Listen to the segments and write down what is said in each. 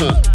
Huh.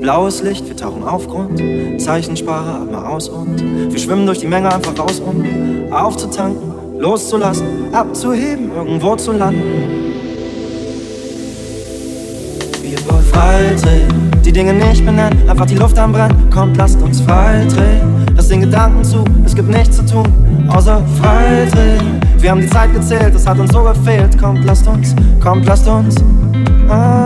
Blaues Licht, wir tauchen auf Grund. Zeichensprache, atme aus und wir schwimmen durch die Menge einfach raus, um aufzutanken, loszulassen, abzuheben, irgendwo zu landen. Wir wollen freidrehen, die Dinge nicht benennen, einfach die Luft am Brennen. Kommt, lasst uns freidrehen, lass den Gedanken zu, es gibt nichts zu tun, außer freidrehen. Wir haben die Zeit gezählt, es hat uns so gefehlt. Kommt, lasst uns, kommt, lasst uns. Ah.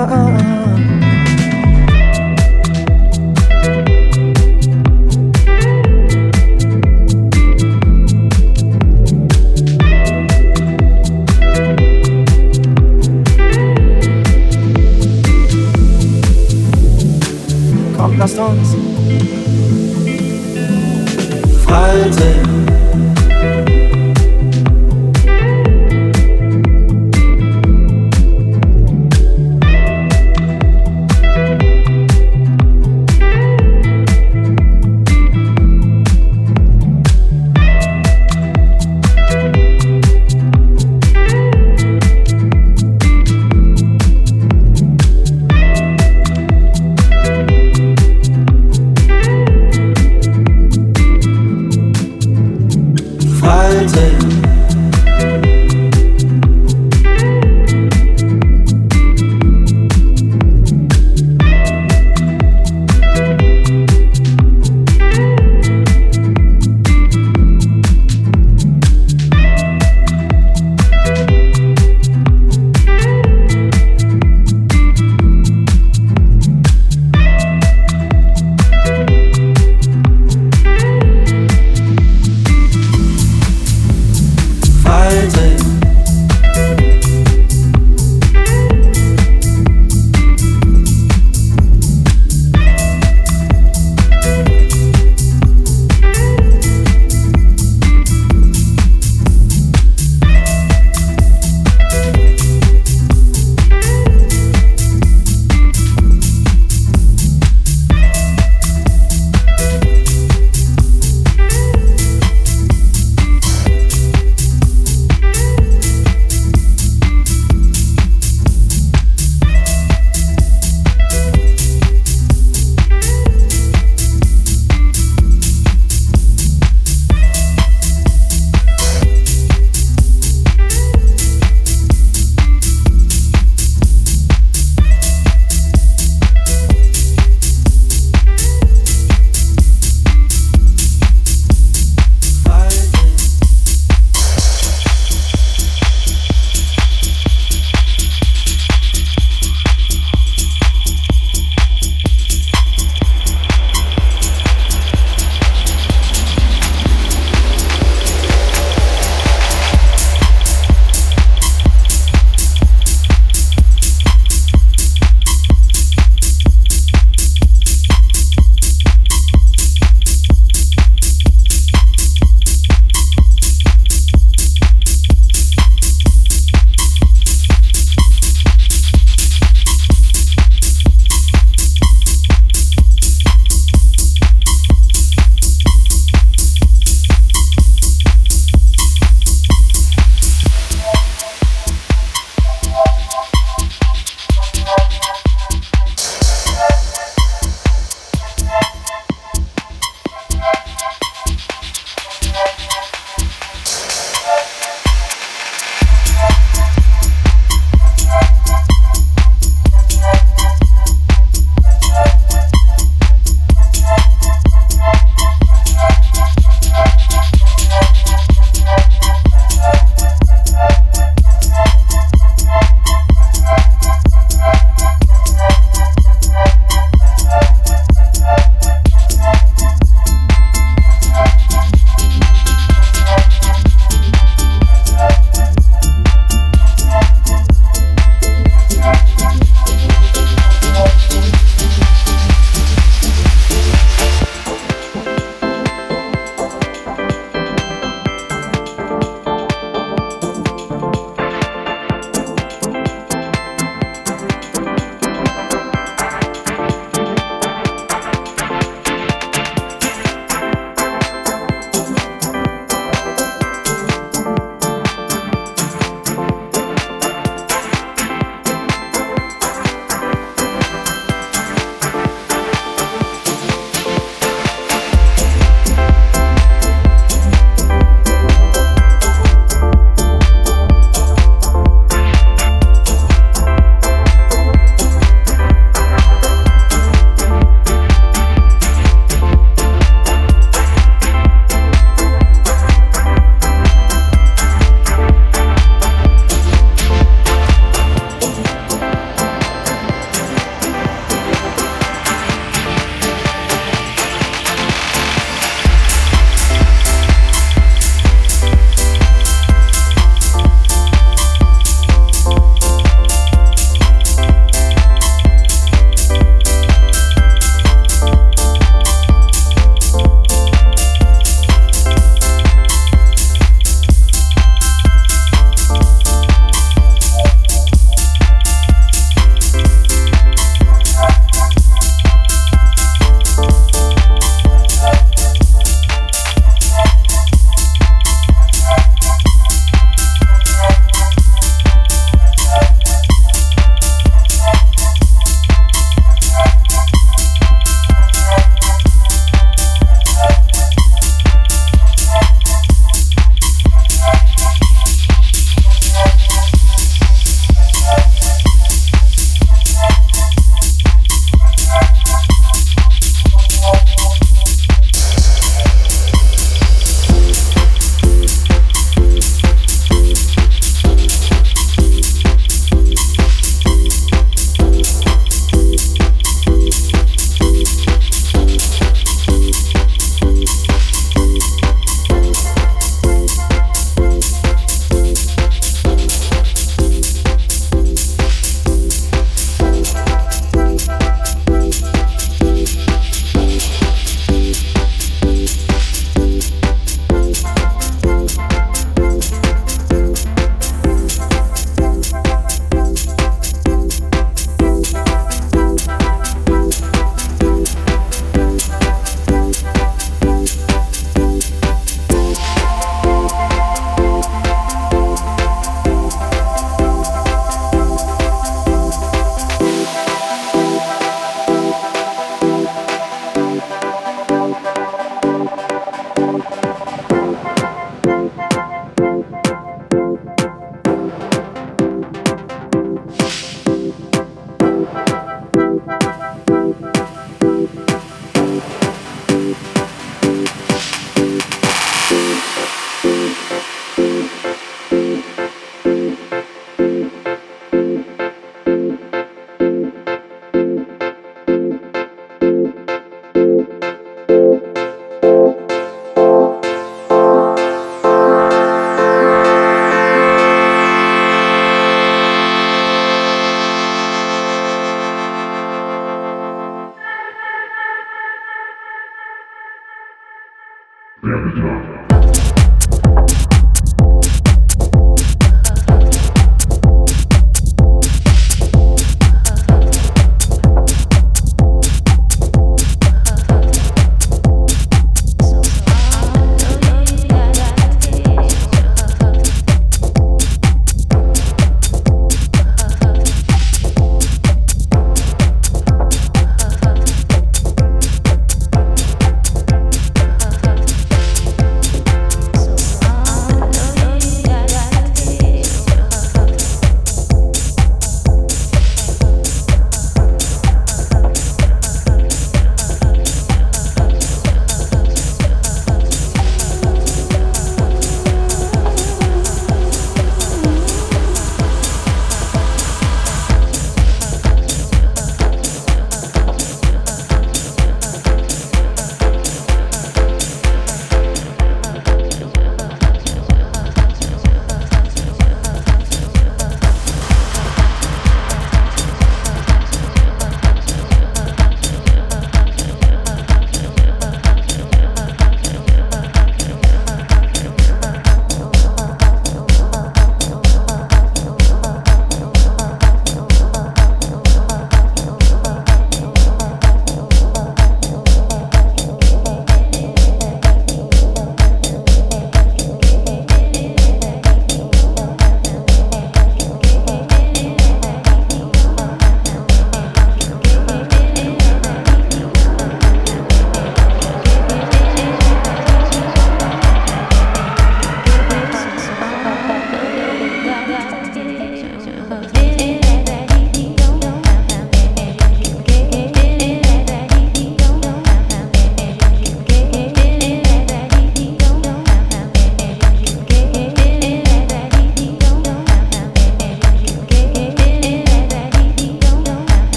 America.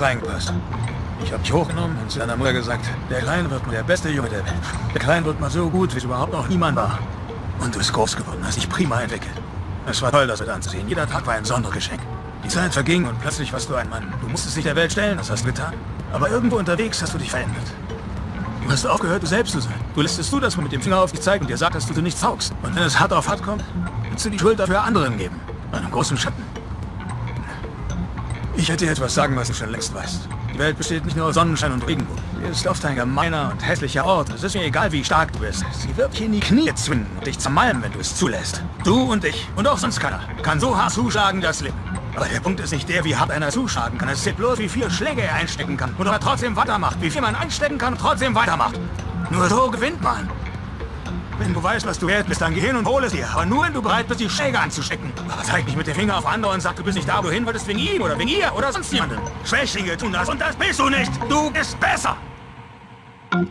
Reingepasst. Ich habe dich hochgenommen und zu deiner Mutter gesagt, der Kleine wird mal der beste Junge der Welt. Der Kleine wird mal so gut, wie es überhaupt noch niemand war. Und du bist groß geworden, hast dich prima entwickelt. Es war toll, das mit anzusehen. Jeder Tag war ein Sondergeschenk. Die Zeit verging und plötzlich warst du ein Mann. Du musstest dich der Welt stellen, das hast du getan. Aber irgendwo unterwegs hast du dich verändert. Du hast aufgehört, du selbst zu sein. Du lässt es zu, dass man mit dem Finger auf dich zeigt und dir sagt, dass du nichts taugst. Und wenn es hart auf hart kommt, willst du die Schuld dafür anderen geben. Einem großen Schatten. Ich hätte dir etwas sagen, was du schon längst weißt. Die Welt besteht nicht nur aus Sonnenschein und Regenbogen. Sie ist oft ein gemeiner und hässlicher Ort. Es ist mir egal, wie stark du bist. Sie wird dich in die Knie zwingen und dich zermalmen, wenn du es zulässt. Du und ich und auch sonst keiner kann so hart zuschlagen, das Leben. Aber der Punkt ist nicht der, wie hart einer zuschlagen kann. Es zählt bloß, wie viele Schläge er einstecken kann. Und ob er trotzdem weitermacht. Wie viel man einstecken kann und trotzdem weitermacht. Nur so gewinnt man. Wenn du weißt, was du wert bist, dann geh hin und hol es dir. Aber nur, wenn du bereit bist, die Schläge anzustecken. Aber Zeig nicht mit dem Finger auf andere und sag, du bist nicht da, wo du hin wolltest, wegen ihm oder wegen ihr oder sonst jemandem. Schwächlinge tun das und das bist du nicht. Du bist besser. Musik